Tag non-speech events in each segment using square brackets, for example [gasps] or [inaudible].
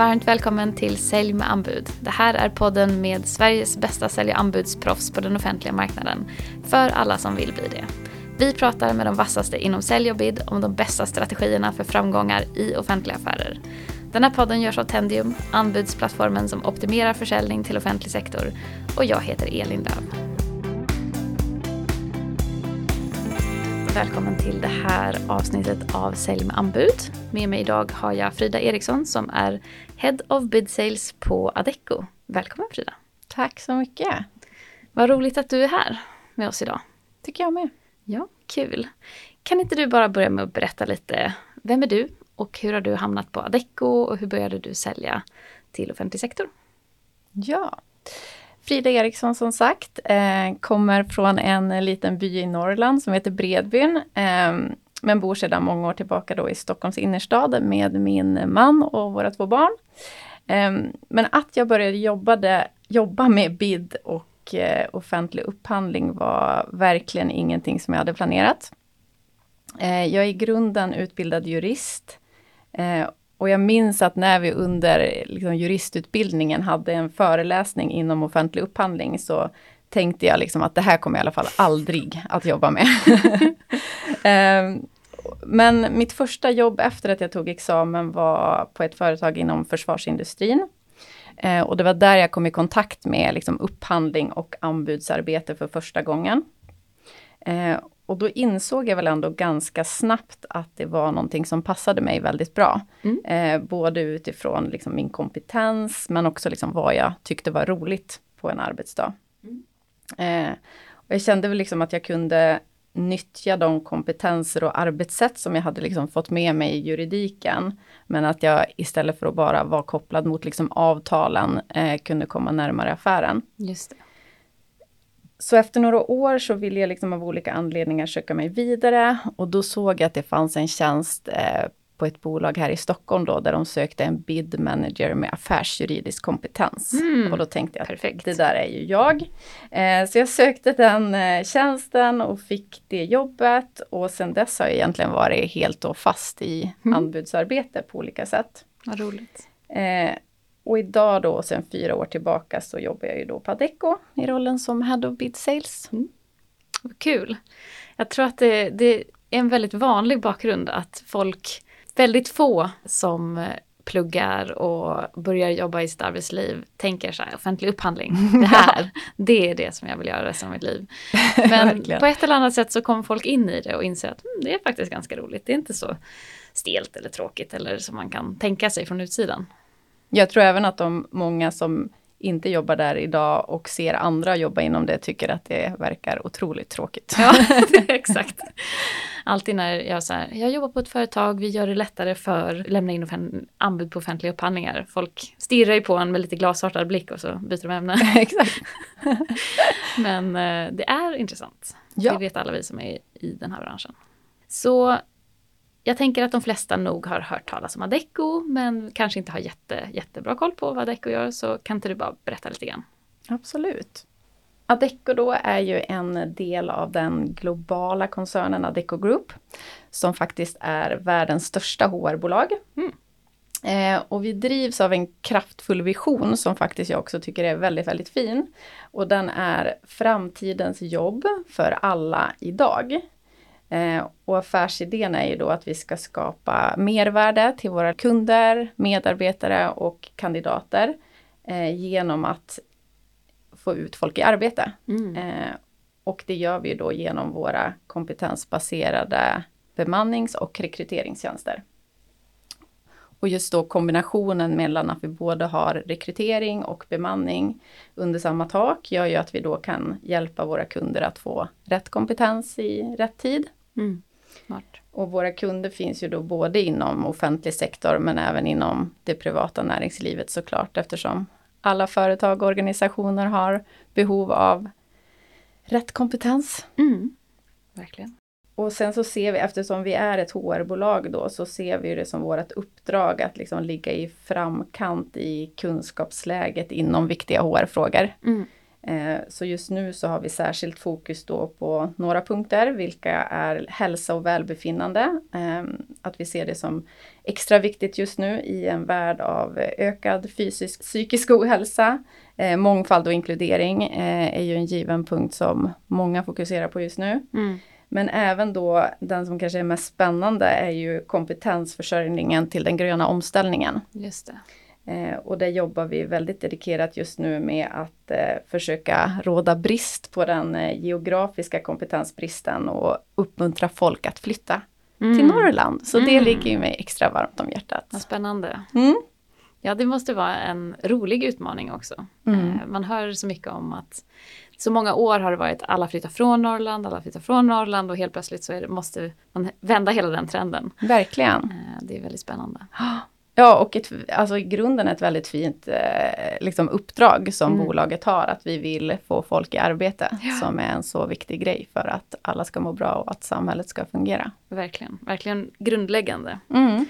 Varmt välkommen till Sälj med anbud. Det här är podden med Sveriges bästa sälj och anbudsproffs på den offentliga marknaden. För alla som vill bli det. Vi pratar med de vassaste inom sälj och bid om de bästa strategierna för framgångar i offentliga affärer. Den här podden görs av Tendium, anbudsplattformen som optimerar försäljning till offentlig sektor. Och jag heter Elin Löv. Välkommen till det här avsnittet av Sälj med anbud. Med mig idag har jag Frida Eriksson som är Head of Bid Sales på Adecco. Välkommen Frida! Tack så mycket! Vad roligt att du är här med oss idag. Tycker jag med. Ja, kul. Kan inte du bara börja med att berätta lite, vem är du och hur har du hamnat på Adecco och hur började du sälja till offentlig sektor? Ja, Frida Eriksson som sagt, eh, kommer från en liten by i Norrland som heter Bredbyn. Eh, men bor sedan många år tillbaka då i Stockholms innerstad med min man och våra två barn. Eh, men att jag började jobbade, jobba med BID och eh, offentlig upphandling var verkligen ingenting som jag hade planerat. Eh, jag är i grunden utbildad jurist eh, och jag minns att när vi under liksom, juristutbildningen hade en föreläsning inom offentlig upphandling så tänkte jag liksom att det här kommer jag i alla fall aldrig att jobba med. um, [laughs] men mitt första jobb efter att jag tog examen var på ett företag inom försvarsindustrin. Uh, och det var där jag kom i kontakt med liksom, upphandling och anbudsarbete för första gången. Uh, och då insåg jag väl ändå ganska snabbt att det var någonting som passade mig väldigt bra. Mm. Eh, både utifrån liksom min kompetens men också liksom vad jag tyckte var roligt på en arbetsdag. Mm. Eh, och jag kände väl liksom att jag kunde nyttja de kompetenser och arbetssätt som jag hade liksom fått med mig i juridiken. Men att jag istället för att bara vara kopplad mot liksom avtalen eh, kunde komma närmare affären. Just det. Så efter några år så ville jag liksom av olika anledningar söka mig vidare och då såg jag att det fanns en tjänst eh, på ett bolag här i Stockholm då, där de sökte en bid manager med affärsjuridisk kompetens. Mm, och då tänkte jag att det där är ju jag. Eh, så jag sökte den eh, tjänsten och fick det jobbet och sen dess har jag egentligen varit helt och fast i mm. anbudsarbete på olika sätt. Vad roligt. Eh, och idag då, sen fyra år tillbaka, så jobbar jag ju då på Adecco i rollen som Head of Bid Sales. Mm. Kul! Jag tror att det, det, är en väldigt vanlig bakgrund att folk, väldigt få som pluggar och börjar jobba i sitt arbetsliv tänker så här, offentlig upphandling, det [laughs] här, det är det som jag vill göra resten av mitt liv. Men [laughs] på ett eller annat sätt så kommer folk in i det och inser att mm, det är faktiskt ganska roligt, det är inte så stelt eller tråkigt eller som man kan tänka sig från utsidan. Jag tror även att de många som inte jobbar där idag och ser andra jobba inom det tycker att det verkar otroligt tråkigt. Ja, [laughs] [laughs] exakt. Alltid när jag så jag jobbar på ett företag, vi gör det lättare för att lämna in anbud på offentliga upphandlingar. Folk stirrar ju på en med lite glasartad blick och så byter de ämne. [laughs] exakt. Men eh, det är intressant. Ja. Det vet alla vi som är i den här branschen. Så jag tänker att de flesta nog har hört talas om Adecco men kanske inte har jätte, jättebra koll på vad Adecco gör så kan inte du bara berätta lite grann? Absolut. Adecco då är ju en del av den globala koncernen Adecco Group som faktiskt är världens största HR-bolag. Mm. Eh, och vi drivs av en kraftfull vision som faktiskt jag också tycker är väldigt, väldigt fin. Och den är framtidens jobb för alla idag. Eh, och affärsidén är ju då att vi ska skapa mervärde till våra kunder, medarbetare och kandidater eh, genom att få ut folk i arbete. Mm. Eh, och det gör vi då genom våra kompetensbaserade bemannings och rekryteringstjänster. Och just då kombinationen mellan att vi både har rekrytering och bemanning under samma tak gör ju att vi då kan hjälpa våra kunder att få rätt kompetens i rätt tid. Mm. Och våra kunder finns ju då både inom offentlig sektor men även inom det privata näringslivet såklart eftersom alla företag och organisationer har behov av rätt kompetens. Mm. Verkligen. Och sen så ser vi, eftersom vi är ett HR-bolag då, så ser vi det som vårt uppdrag att liksom ligga i framkant i kunskapsläget inom viktiga HR-frågor. Mm. Eh, så just nu så har vi särskilt fokus då på några punkter, vilka är hälsa och välbefinnande. Ehm, att vi ser det som extra viktigt just nu i en värld av ökad fysisk psykisk ohälsa. Eh, mångfald och inkludering eh, är ju en given punkt som många fokuserar på just nu. Mm. Men även då den som kanske är mest spännande är ju kompetensförsörjningen till den gröna omställningen. Just det. Eh, och där jobbar vi väldigt dedikerat just nu med att eh, försöka råda brist på den eh, geografiska kompetensbristen och uppmuntra folk att flytta Mm. till Norrland. Så det Mm. ligger ju mig extra varmt om hjärtat. Vad spännande. Mm. Ja, det måste vara en rolig utmaning också. Mm. Man hör så mycket om att så många år har det varit alla flyttar från Norrland, alla flyttar från Norrland och helt plötsligt så det, måste man vända hela den trenden. Verkligen. Det är väldigt spännande. [gasps] Ja, och ett, alltså i grunden ett väldigt fint eh, liksom uppdrag som Mm. bolaget har, att vi vill få folk i arbete, Ja. som är en så viktig grej för att alla ska må bra och att samhället ska fungera. Verkligen, verkligen grundläggande. Mm.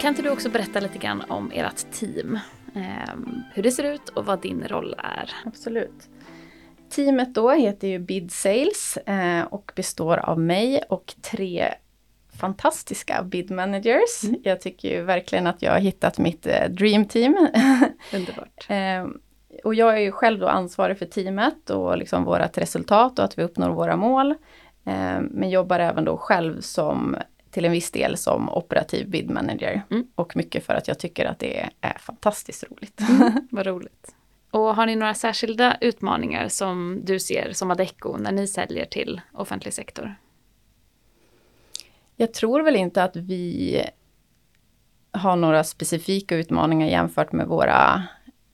Kan inte du också berätta lite grann om ert team? Eh, hur det ser ut och vad din roll är? Absolut. Teamet då heter ju Bid Sales eh, och består av mig och tre fantastiska bid managers. Mm. Jag tycker ju verkligen att jag har hittat mitt eh, dream team. [laughs] Underbart. Eh, och jag är ju själv då ansvarig för teamet och liksom vårt resultat och att vi uppnår våra mål. Eh, men jobbar även då själv som till en viss del som operativ bid manager. Mm. Och mycket för att jag tycker att det är fantastiskt roligt. [laughs] Vad roligt. Och har ni några särskilda utmaningar som du ser som Adecco när ni säljer till offentlig sektor? Jag tror väl inte att vi har några specifika utmaningar jämfört med våra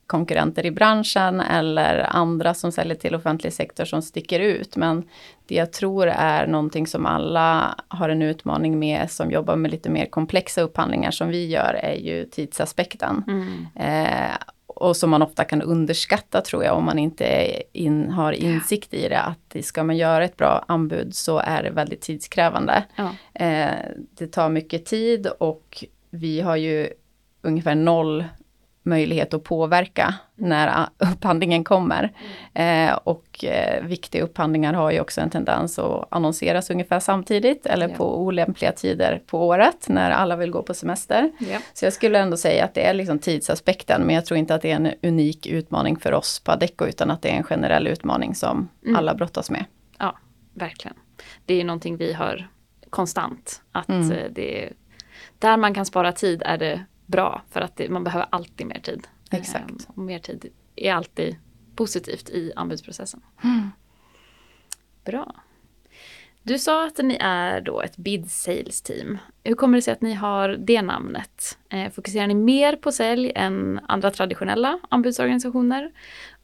konkurrenter i branschen eller andra som säljer till offentlig sektor som sticker ut. Men det jag tror är någonting som alla har en utmaning med som jobbar med lite mer komplexa upphandlingar som vi gör är ju tidsaspekten. Mm. Eh, och som man ofta kan underskatta tror jag om man inte in, har insikt i det. Att ska man göra ett bra anbud så är det väldigt tidskrävande. Ja. Eh, det tar mycket tid och vi har ju ungefär noll möjlighet att påverka när upphandlingen kommer. Eh, och eh, viktiga upphandlingar har ju också en tendens att annonseras ungefär samtidigt eller Ja. på olämpliga tider på året när alla vill gå på semester. Ja. Så jag skulle ändå säga att det är liksom tidsaspekten men jag tror inte att det är en unik utmaning för oss på Adecco utan att det är en generell utmaning som Mm. alla brottas med. ja, verkligen. Det är ju någonting vi hör konstant. Att Mm. eh, det är, där man kan spara tid är det bra för att det, man behöver alltid mer tid. Exakt. Eh, och mer tid är alltid positivt i anbudsprocessen. Bra. Du sa att ni är då ett bid sales team. Hur kommer det sig att ni har det namnet? Eh, fokuserar ni mer på sälj än andra traditionella anbudsorganisationer?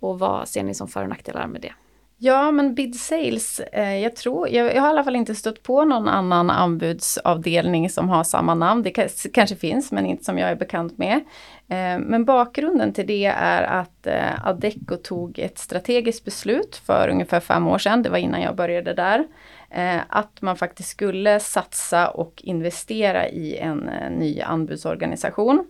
Och vad ser ni som för och nackdelar med det? Ja, men bid sales, eh, jag tror, jag, jag har i alla fall inte stött på någon annan anbudsavdelning som har samma namn. Det kanske finns, men inte som jag är bekant med. Eh, men bakgrunden till det är att eh, Adecco tog ett strategiskt beslut för ungefär fem år sedan, det var innan jag började där, eh, att man faktiskt skulle satsa och investera i en eh, ny anbudsorganisation.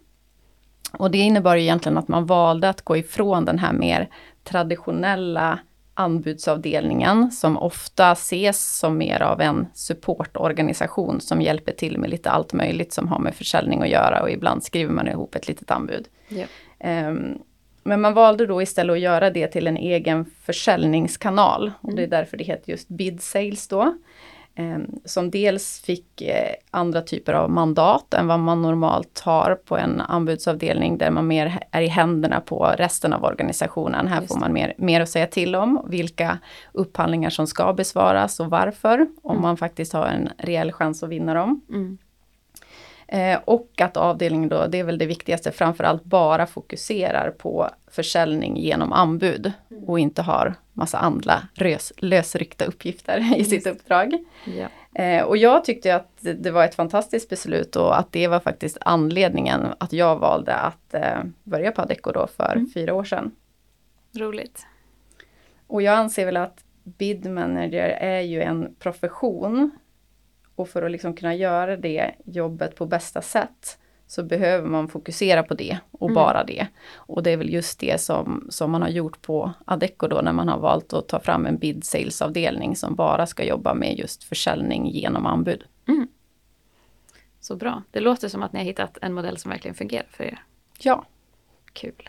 Och det innebar ju egentligen att man valde att gå ifrån den här mer traditionella anbudsavdelningen som ofta ses som mer av en supportorganisation som hjälper till med lite allt möjligt som har med försäljning att göra och ibland skriver man ihop ett litet anbud. Ja. Ehm, men man valde då istället att göra det till en egen försäljningskanal och det är därför det heter just Bid Sales då. Ehm, som dels fick eh, andra typer av mandat än vad man normalt har på en anbudsavdelning där man mer är i händerna på resten av organisationen. Här får man mer, mer att säga till om, vilka upphandlingar som ska besvaras och varför, om Mm. man faktiskt har en reell chans att vinna dem. Mm. Eh, och att avdelningen då, det är väl det viktigaste, framförallt bara fokuserar på försäljning genom anbud och inte har massa andra rös, lösryckta uppgifter i sitt uppdrag. Ja. Eh, och jag tyckte att det- det var ett fantastiskt beslut och att det var faktiskt anledningen att jag valde att eh, börja på Adecco då för Mm. fyra år sedan. Roligt. Och jag anser väl att bid manager är ju en profession. Och för att liksom kunna göra det jobbet på bästa sätt så behöver man fokusera på det och Mm. bara det. Och det är väl just det som, som man har gjort på Adecco då när man har valt att ta fram en bid sales avdelning som bara ska jobba med just försäljning genom anbud. Så bra. Det låter som att ni har hittat en modell som verkligen fungerar för er. Ja, Kul.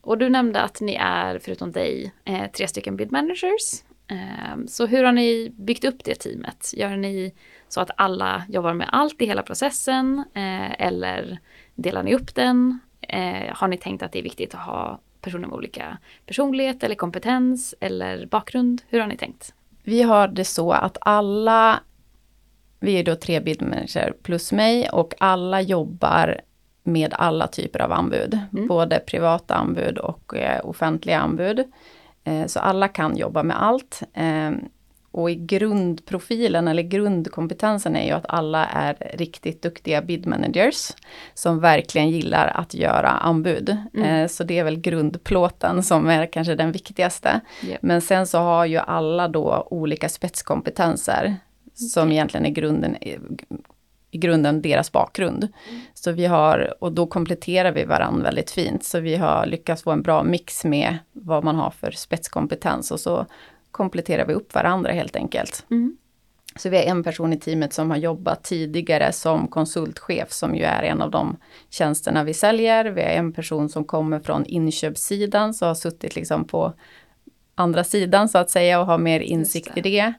Och du nämnde att ni är, förutom dig, eh, tre stycken bid managers. Eh, så hur har ni byggt upp det teamet? Gör ni så att alla jobbar med allt i hela processen? Eh, eller delar ni upp den? Eh, har ni tänkt att det är viktigt att ha personer med olika personlighet eller kompetens eller bakgrund? Hur har ni tänkt? vi har det så att alla, vi är då tre bildmänniskor plus mig och alla jobbar med alla typer av anbud. Mm. Både privata anbud och eh, offentliga anbud. Eh, så alla kan jobba med allt. Eh, och i grundprofilen eller grundkompetensen är ju att alla är riktigt duktiga bid managers som verkligen gillar att göra anbud. Mm. Eh, så det är väl grundplåten som är kanske den viktigaste. Yep. Men sen så har ju alla då olika spetskompetenser som egentligen är grunden, i grunden deras bakgrund. Så vi har, och då kompletterar vi varandra väldigt fint. Så vi har lyckats få en bra mix med vad man har för spetskompetens och så kompletterar vi upp varandra helt enkelt. Mm. Så vi har en person i teamet som har jobbat tidigare som konsultchef som ju är en av de tjänsterna vi säljer. Vi har en person som kommer från inköpssidan så har suttit liksom på andra sidan så att säga och har mer insikt det. i det.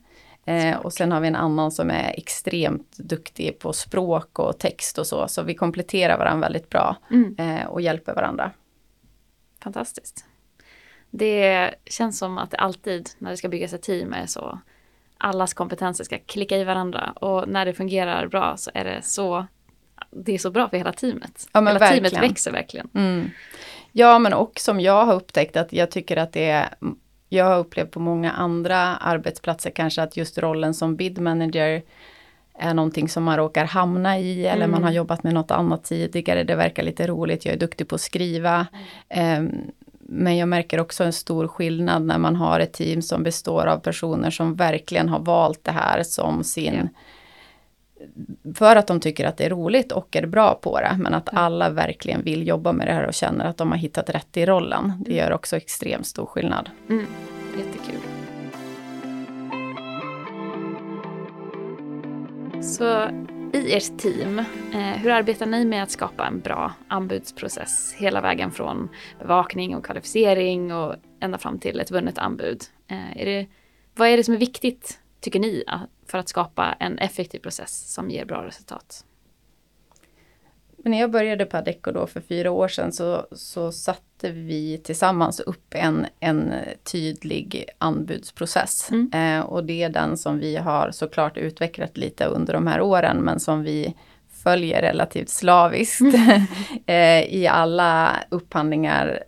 Eh, och sen har vi en annan som är extremt duktig på språk och text och så. Så vi kompletterar varandra väldigt bra Mm. eh, och hjälper varandra. Fantastiskt. Det känns som att det alltid när det ska byggas ett team är så allas kompetenser ska klicka i varandra och när det fungerar bra så är det så det är så bra för hela teamet. Ja, men hela teamet verkligen. växer verkligen. Mm. Ja, men och som jag har upptäckt att jag tycker att det är jag har upplevt på många andra arbetsplatser kanske att just rollen som bid manager är någonting som man råkar hamna i eller Mm. man har jobbat med något annat tidigare. Det verkar lite roligt, jag är duktig på att skriva. Ehm, men jag märker också en stor skillnad när man har ett team som består av personer som verkligen har valt det här som sin för att de tycker att det är roligt och är bra på det, men att alla verkligen vill jobba med det här och känner att de har hittat rätt i rollen. Det gör också extremt stor skillnad. Mm. Jättekul. Så i ert team, eh, hur arbetar ni med att skapa en bra anbudsprocess hela vägen från bevakning och kvalificering och ända fram till ett vunnet anbud? Eh, är det, vad är det som är viktigt, tycker ni, för att skapa en effektiv process som ger bra resultat? Men när jag började på Adecco då för fyra år sedan så, så satte vi tillsammans upp en, en tydlig anbudsprocess. Mm. Eh, och det är den som vi har såklart utvecklat lite under de här åren men som vi följer relativt slaviskt [laughs] [laughs] eh, i alla upphandlingar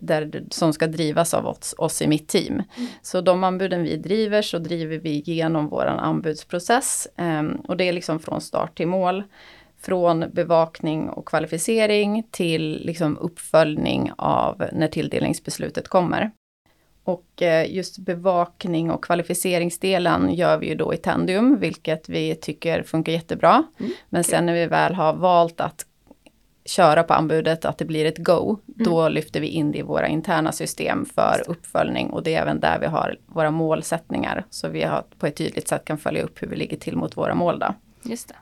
där, det- som ska drivas av oss, oss i mitt team. Så de anbuden vi driver så driver vi igenom våran anbudsprocess eh, och det är liksom från start till mål från bevakning och kvalificering till liksom uppföljning av när tilldelningsbeslutet kommer. Och eh, just bevakning och kvalificeringsdelen gör vi ju då i Tendium, vilket vi tycker funkar jättebra. Mm, Men sen när vi väl har valt att köra på anbudet, att det blir ett go, då lyfter vi in det i våra interna system för uppföljning och det är även där vi har våra målsättningar. Så vi har på ett tydligt sätt kan följa upp hur vi ligger till mot våra mål. Då. Just det.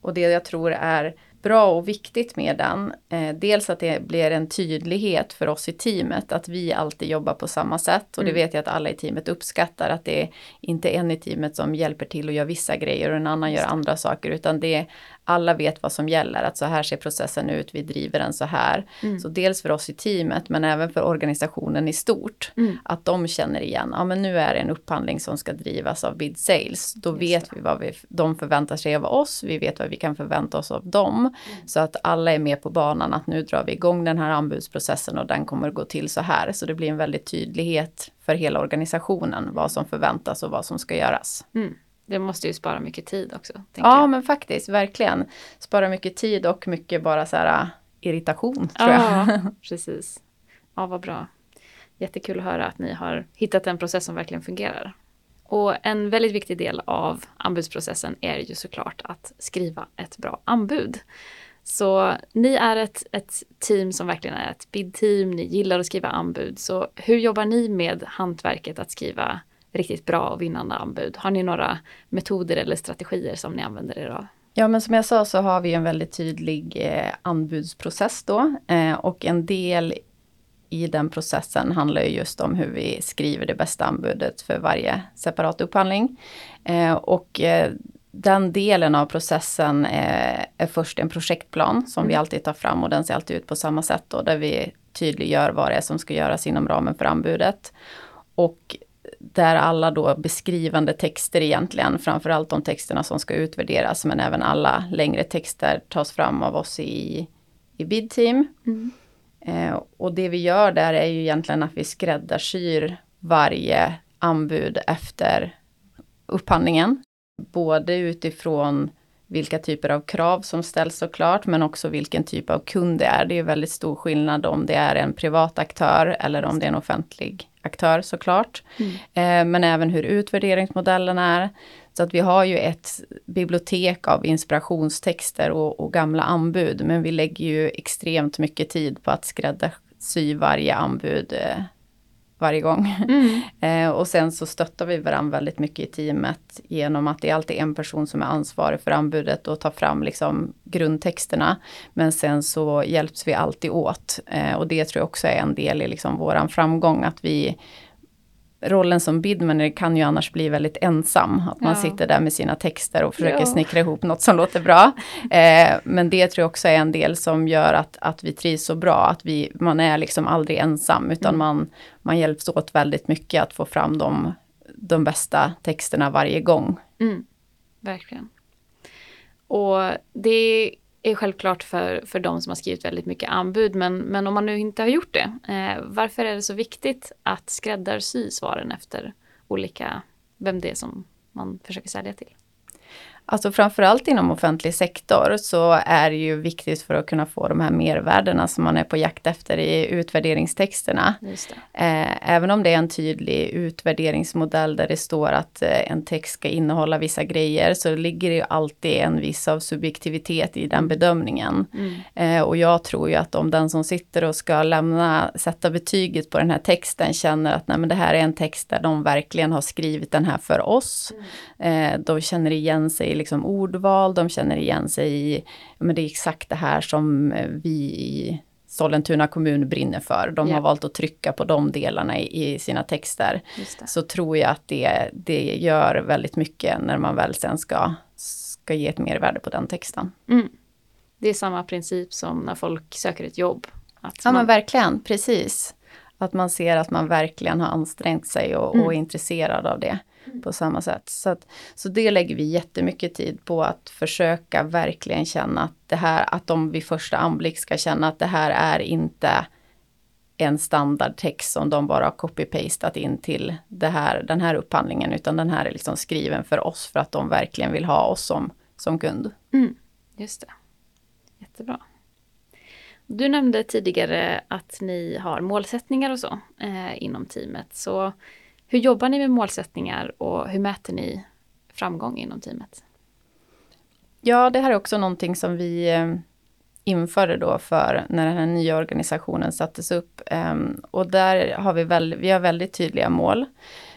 Och det jag tror är bra och viktigt med den, eh, dels att det blir en tydlighet för oss i teamet, att vi alltid jobbar på samma sätt. Och det Mm. vet jag att alla i teamet uppskattar, att det är inte en i teamet som hjälper till och gör vissa grejer och en annan gör det. andra saker, utan det alla vet vad som gäller, att så här ser processen ut, vi driver den så här. Mm. Så dels för oss i teamet, men även för organisationen i stort, Mm. att de känner igen, ja men nu är det en upphandling som ska drivas av Bid Sales. Då Just vet det. vi vad vi, de förväntar sig av oss, vi vet vad vi kan förvänta oss av dem. Mm. Så att alla är med på banan att nu drar vi igång den här anbudsprocessen och den kommer gå till så här. Så det blir en väldigt tydlighet för hela organisationen vad som förväntas och vad som ska göras. Det måste ju spara mycket tid också. Ja jag. men faktiskt, verkligen. Spara mycket tid och mycket bara så här äh, irritation tror jag. Ja, [laughs] precis. Ja, vad bra. Jättekul att höra att ni har hittat en process som verkligen fungerar. Och en väldigt viktig del av anbudsprocessen är ju såklart att skriva ett bra anbud. Så ni är ett, ett team som verkligen är ett bid-team, ni gillar att skriva anbud. Så hur jobbar ni med hantverket att skriva riktigt bra och vinnande anbud? Har ni några metoder eller strategier som ni använder er av? Ja men som jag sa så har vi en väldigt tydlig eh, anbudsprocess då eh, och en del i den processen handlar ju just om hur vi skriver det bästa anbudet för varje separat upphandling. Eh, och eh, den delen av processen är, är först en projektplan som mm. vi alltid tar fram och den ser alltid ut på samma sätt då, där vi tydliggör vad det är som ska göras inom ramen för anbudet. Och där alla då beskrivande texter egentligen, framförallt de texterna som ska utvärderas, men även alla längre texter tas fram av oss i, i BID-team. Mm. Eh, och det vi gör där är ju egentligen att vi skräddarsyr varje anbud efter upphandlingen. Både utifrån vilka typer av krav som ställs såklart, men också vilken typ av kund det är. Det är väldigt stor skillnad om det är en privat aktör eller om det är en offentlig aktör såklart. Mm. Eh, men även hur utvärderingsmodellen är. Så att vi har ju ett bibliotek av inspirationstexter och, och gamla anbud, men vi lägger ju extremt mycket tid på att skräddarsy varje anbud eh, varje gång. Mm. [laughs] eh, och sen så stöttar vi varandra väldigt mycket i teamet genom att det är alltid en person som är ansvarig för anbudet och tar fram liksom grundtexterna. Men sen så hjälps vi alltid åt eh, och det tror jag också är en del i liksom våran framgång att vi rollen som bidmanager kan ju annars bli väldigt ensam. Att man ja. sitter där med sina texter och försöker ja. snickra ihop något som låter bra. [laughs] Eh, men det tror jag också är en del som gör att, att vi trivs så bra. Att vi, man är liksom aldrig ensam utan mm. man, man hjälps åt väldigt mycket att få fram de, de bästa texterna varje gång. Mm. Verkligen. Och det är självklart för, för de som har skrivit väldigt mycket anbud, men, men om man nu inte har gjort det, eh, varför är det så viktigt att skräddarsy svaren efter olika, vem det är som man försöker sälja till? Alltså framförallt inom offentlig sektor så är det ju viktigt för att kunna få de här mervärdena som man är på jakt efter i utvärderingstexterna. Eh, även om det är en tydlig utvärderingsmodell där det står att eh, en text ska innehålla vissa grejer så ligger det ju alltid en viss av subjektivitet i den mm. bedömningen. Mm. Eh, och jag tror ju att om den som sitter och ska lämna, sätta betyget på den här texten känner att nej men det här är en text där de verkligen har skrivit den här för oss. Mm. de känner igen sig liksom ordval, de känner igen sig i, men det är exakt det här som eh, vi i Sollentuna kommun brinner för. De yeah. har valt att trycka på de delarna i, i sina texter. Så tror jag att det, det gör väldigt mycket när man väl sen ska, ska ge ett mervärde på den texten. Mm. Det är samma princip som när folk söker ett jobb. ja man... men verkligen, precis. Att man ser att man verkligen har ansträngt sig och, mm. och är intresserad av det på samma sätt. Så, att, så det lägger vi jättemycket tid på att försöka verkligen känna att det här, att de vid första anblick ska känna att det här är inte en standardtext som de bara har copy-pastat in till det här, den här upphandlingen, utan den här är liksom skriven för oss för att de verkligen vill ha oss som, som kund. Mm, just det. Jättebra. Du nämnde tidigare att ni har målsättningar och så eh, inom teamet. Så hur jobbar ni med målsättningar och hur mäter ni framgång inom teamet? Ja, det här är också någonting som vi eh, införde då för när den här nya organisationen sattes upp. Ehm, och där har vi, väl, vi har väldigt tydliga mål.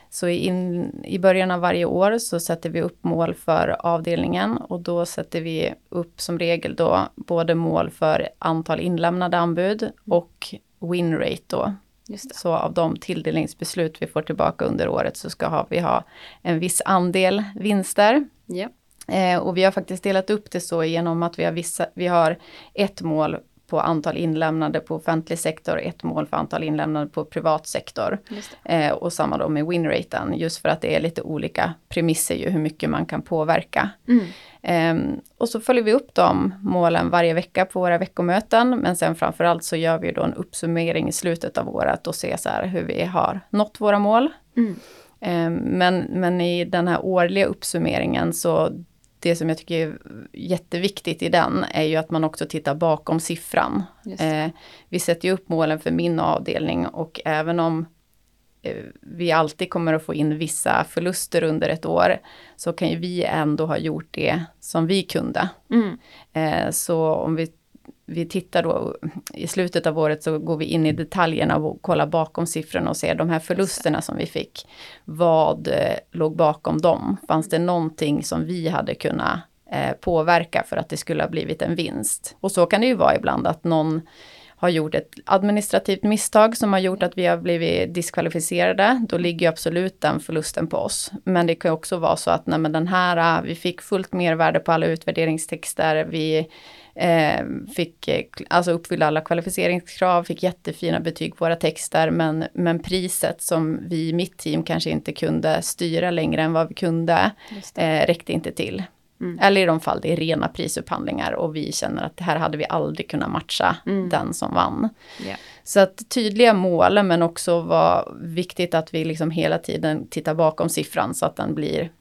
Så in, i början av varje år så sätter vi upp mål för avdelningen och då sätter vi upp som regel då både mål för antal inlämnade anbud och win rate då så av de tilldelningsbeslut vi får tillbaka under året så ska vi ha en viss andel vinster. Yeah. Eh, och vi har faktiskt delat upp det så genom att vi har, vissa, vi har ett mål på antal inlämnade på offentlig sektor, ett mål för antal inlämnade på privat sektor. Eh, och samma då med winraten, just för att det är lite olika premisser ju hur mycket man kan påverka. Mm. Eh, och så följer vi upp de målen varje vecka på våra veckomöten, men sen framförallt så gör vi då en uppsummering i slutet av året och ser så här hur vi har nått våra mål. Mm. Eh, men, men i den här årliga uppsummeringen så det som jag tycker är jätteviktigt i den är ju att man också tittar bakom siffran. Eh, vi sätter ju upp målen för min avdelning och även om eh, vi alltid kommer att få in vissa förluster under ett år, så kan ju vi ändå ha gjort det som vi kunde. Mm. Eh, så om vi vi tittar då i slutet av året så går vi in i detaljerna och kollar bakom siffrorna och ser de här förlusterna som vi fick. Vad eh, låg bakom dem? Fanns det någonting som vi hade kunnat eh, påverka för att det skulle ha blivit en vinst? Och så kan det ju vara ibland att någon har gjort ett administrativt misstag som har gjort att vi har blivit diskvalificerade, då ligger absolut den förlusten på oss. Men det kan också vara så att nej, men den här, vi fick fullt mervärde på alla utvärderingstexter, vi eh, fick alltså uppfylla alla kvalificeringskrav, fick jättefina betyg på våra texter, men, men priset som vi i mitt team kanske inte kunde styra längre än vad vi kunde, eh, räckte inte till. Mm. Eller i de fall det är rena prisupphandlingar och vi känner att det här hade vi aldrig kunnat matcha mm. den som vann. Yeah. Så att tydliga mål men också var viktigt att vi liksom hela tiden tittar bakom siffran så att den blir,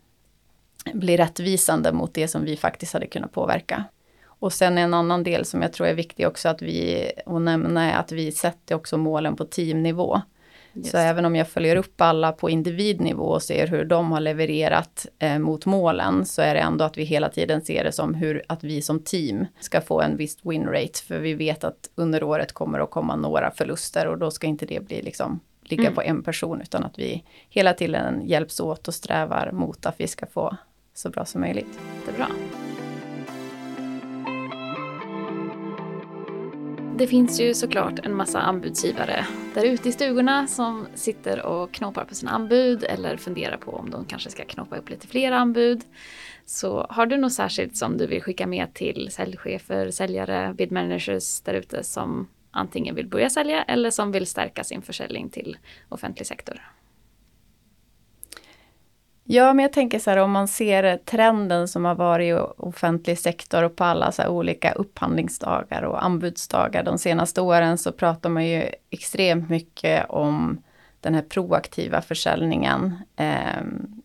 blir rättvisande mot det som vi faktiskt hade kunnat påverka. Och sen en annan del som jag tror är viktig också att vi, att nämna är att vi sätter också målen på teamnivå. Just. Så även om jag följer upp alla på individnivå och ser hur de har levererat eh, mot målen så är det ändå att vi hela tiden ser det som hur att vi som team ska få en viss win rate. För vi vet att under året kommer att komma några förluster och då ska inte det bli liksom ligga mm. på en person utan att vi hela tiden hjälps åt och strävar mot att vi ska få så bra som möjligt. Det är bra. Det finns ju såklart en massa anbudsgivare där ute i stugorna som sitter och knåpar på sina anbud eller funderar på om de kanske ska knåpa upp lite fler anbud. Så har du något särskilt som du vill skicka med till säljchefer, säljare, bid managers där ute som antingen vill börja sälja eller som vill stärka sin försäljning till offentlig sektor? Ja, men jag tänker så här om man ser trenden som har varit i offentlig sektor och på alla så olika upphandlingsdagar och anbudsdagar de senaste åren så pratar man ju extremt mycket om den här proaktiva försäljningen. Eh,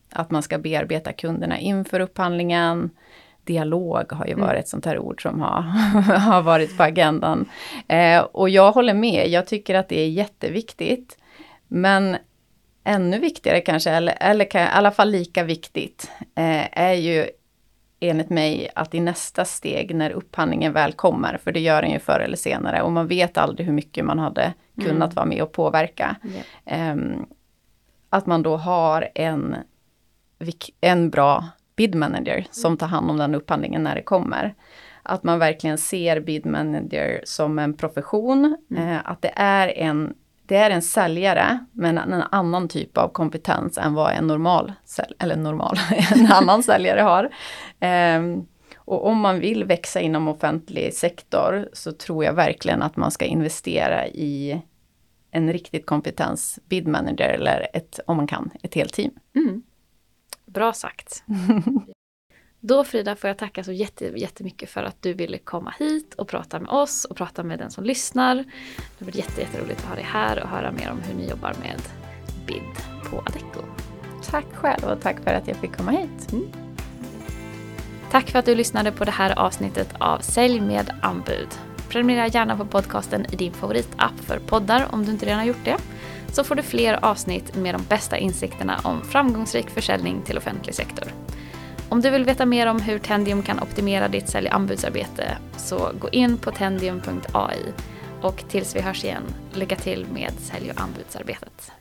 att man ska bearbeta kunderna inför upphandlingen. Dialog har ju mm. varit ett sånt här ord som har, [laughs] har varit på agendan. Eh, och jag håller med, jag tycker att det är jätteviktigt. Men ännu viktigare kanske, eller, eller i alla fall lika viktigt, eh, är ju enligt mig att i nästa steg när upphandlingen väl kommer, för det gör den ju förr eller senare och man vet aldrig hur mycket man hade kunnat mm. vara med och påverka. Yeah. Eh, att man då har en, en bra bid manager som tar hand om den upphandlingen när det kommer. Att man verkligen ser bid manager som en profession, mm. eh, att det är en det är en säljare med en, en, annan typ av kompetens än vad en normal, eller normal, [laughs] en annan säljare har. Um, och om man vill växa inom offentlig sektor så tror jag verkligen att man ska investera i en riktigt kompetens bid manager eller ett, om man kan, ett helt team. Mm. Bra sagt. [laughs] Då Frida får jag tacka så jättemycket för att du ville komma hit och prata med oss och prata med den som lyssnar. Det var jätteroligt att ha dig här och höra mer om hur ni jobbar med BID på Adecco. Tack själv och tack för att jag fick komma hit. Mm. Tack för att du lyssnade på det här avsnittet av Sälj med anbud. Prenumerera gärna på podcasten i din favoritapp för poddar om du inte redan har gjort det. Så får du fler avsnitt med de bästa insikterna om framgångsrik försäljning till offentlig sektor. Om du vill veta mer om hur Tendium kan optimera ditt sälj och anbudsarbete så gå in på tendium.ai och tills vi hörs igen, lycka till med sälj och anbudsarbetet.